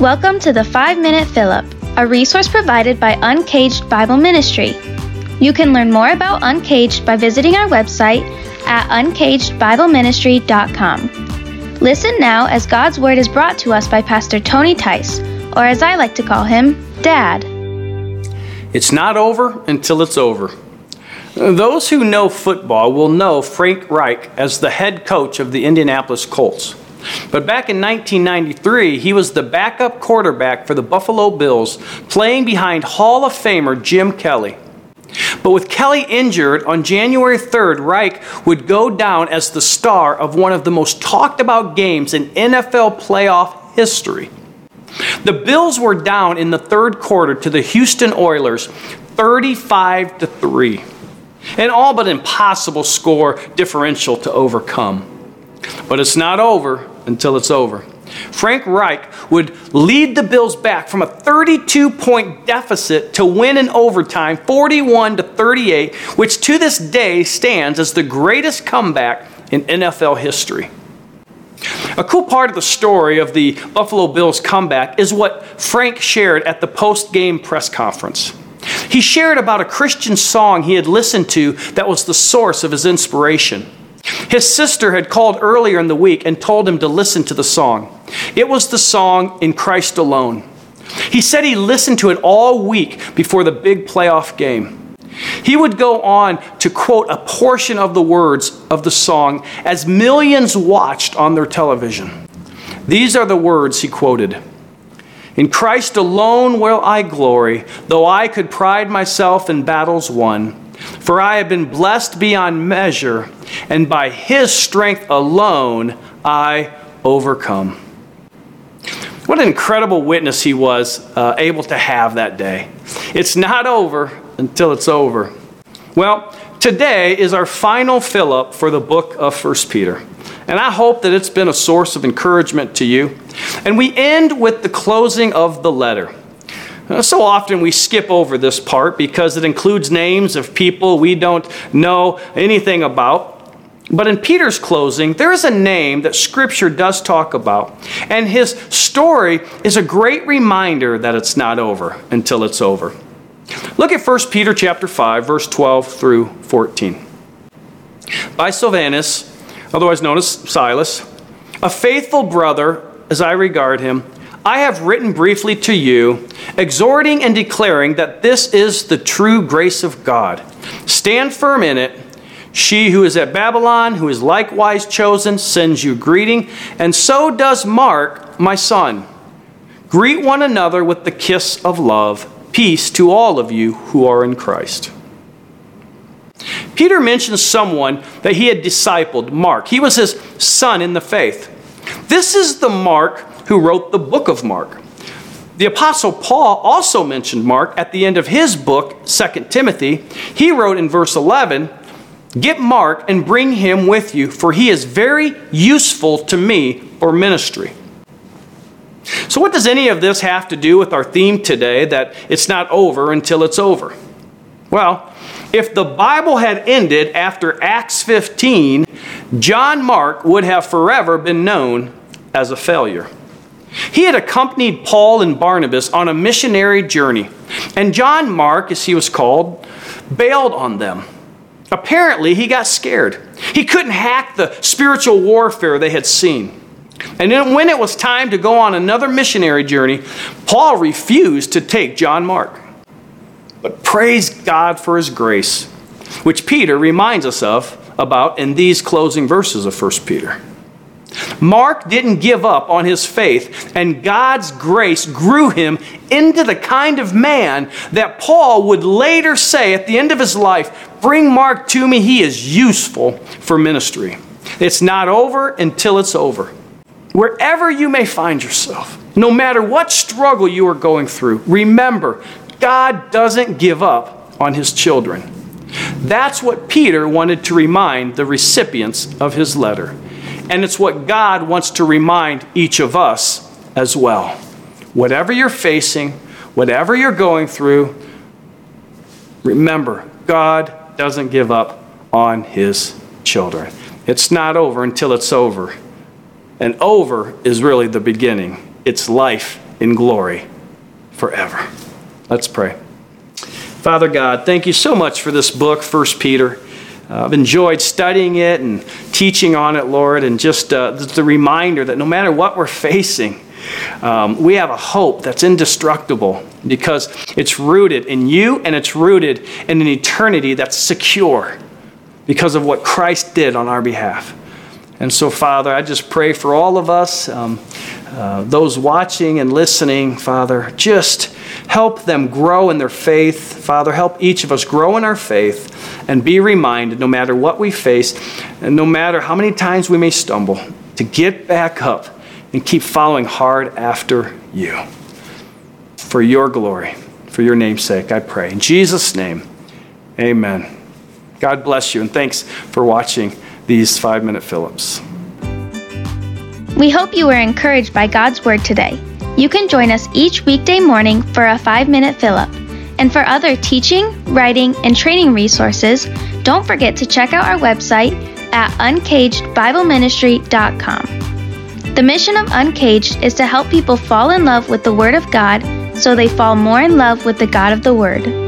Welcome to the 5 Minute Up, a resource provided by Uncaged Bible Ministry. You can learn more about Uncaged by visiting our website at uncagedbibleministry.com. Listen now as God's Word is brought to us by Pastor Tony Tice, or as I like to call him, Dad. It's not over until it's over. Those who know football will know Frank Reich as the head coach of the Indianapolis Colts. But back in 1993, he was the backup quarterback for the Buffalo Bills, playing behind Hall of Famer Jim Kelly. But with Kelly injured on January 3rd, Reich would go down as the star of one of the most talked about games in NFL playoff history. The Bills were down in the third quarter to the Houston Oilers 35 to 3. An all but impossible score differential to overcome. But it's not over until it's over. Frank Reich would lead the Bills back from a 32 point deficit to win in overtime 41 to 38, which to this day stands as the greatest comeback in NFL history. A cool part of the story of the Buffalo Bills comeback is what Frank shared at the post game press conference. He shared about a Christian song he had listened to that was the source of his inspiration. His sister had called earlier in the week and told him to listen to the song. It was the song In Christ Alone. He said he listened to it all week before the big playoff game. He would go on to quote a portion of the words of the song as millions watched on their television. These are the words he quoted In Christ alone will I glory, though I could pride myself in battles won. For I have been blessed beyond measure, and by his strength alone I overcome. What an incredible witness he was uh, able to have that day. It's not over until it's over. Well, today is our final fill up for the book of 1 Peter. And I hope that it's been a source of encouragement to you. And we end with the closing of the letter. So often we skip over this part because it includes names of people we don't know anything about. But in Peter's closing, there is a name that Scripture does talk about. And his story is a great reminder that it's not over until it's over. Look at 1 Peter chapter 5, verse 12 through 14. By Silvanus, otherwise known as Silas, a faithful brother, as I regard him, I have written briefly to you, exhorting and declaring that this is the true grace of God. Stand firm in it. She who is at Babylon, who is likewise chosen, sends you greeting, and so does Mark, my son. Greet one another with the kiss of love. Peace to all of you who are in Christ. Peter mentions someone that he had discipled, Mark. He was his son in the faith. This is the Mark who wrote the book of Mark. The Apostle Paul also mentioned Mark at the end of his book, 2 Timothy. He wrote in verse 11, Get Mark and bring him with you, for he is very useful to me for ministry. So, what does any of this have to do with our theme today that it's not over until it's over? Well, if the Bible had ended after Acts 15, John Mark would have forever been known as a failure. He had accompanied Paul and Barnabas on a missionary journey, and John Mark, as he was called, bailed on them. Apparently, he got scared. He couldn't hack the spiritual warfare they had seen. And then, when it was time to go on another missionary journey, Paul refused to take John Mark. But praise God for his grace, which Peter reminds us of about in these closing verses of 1 Peter. Mark didn't give up on his faith, and God's grace grew him into the kind of man that Paul would later say at the end of his life Bring Mark to me, he is useful for ministry. It's not over until it's over. Wherever you may find yourself, no matter what struggle you are going through, remember, God doesn't give up on his children. That's what Peter wanted to remind the recipients of his letter. And it's what God wants to remind each of us as well. Whatever you're facing, whatever you're going through, remember, God doesn't give up on his children. It's not over until it's over. And over is really the beginning. It's life in glory forever. Let's pray. Father God, thank you so much for this book, 1 Peter. Uh, I've enjoyed studying it and teaching on it, Lord, and just uh, the reminder that no matter what we're facing, um, we have a hope that's indestructible because it's rooted in you and it's rooted in an eternity that's secure because of what Christ did on our behalf. And so, Father, I just pray for all of us, um, uh, those watching and listening, Father, just help them grow in their faith. Father, help each of us grow in our faith and be reminded, no matter what we face, and no matter how many times we may stumble, to get back up and keep following hard after you. For your glory, for your name's sake, I pray. In Jesus' name, amen. God bless you, and thanks for watching these five minute Fill-Ups. We hope you were encouraged by God's Word today. You can join us each weekday morning for a five minute up. And for other teaching, writing, and training resources, don't forget to check out our website at uncagedbibleministry.com. The mission of Uncaged is to help people fall in love with the Word of God so they fall more in love with the God of the Word.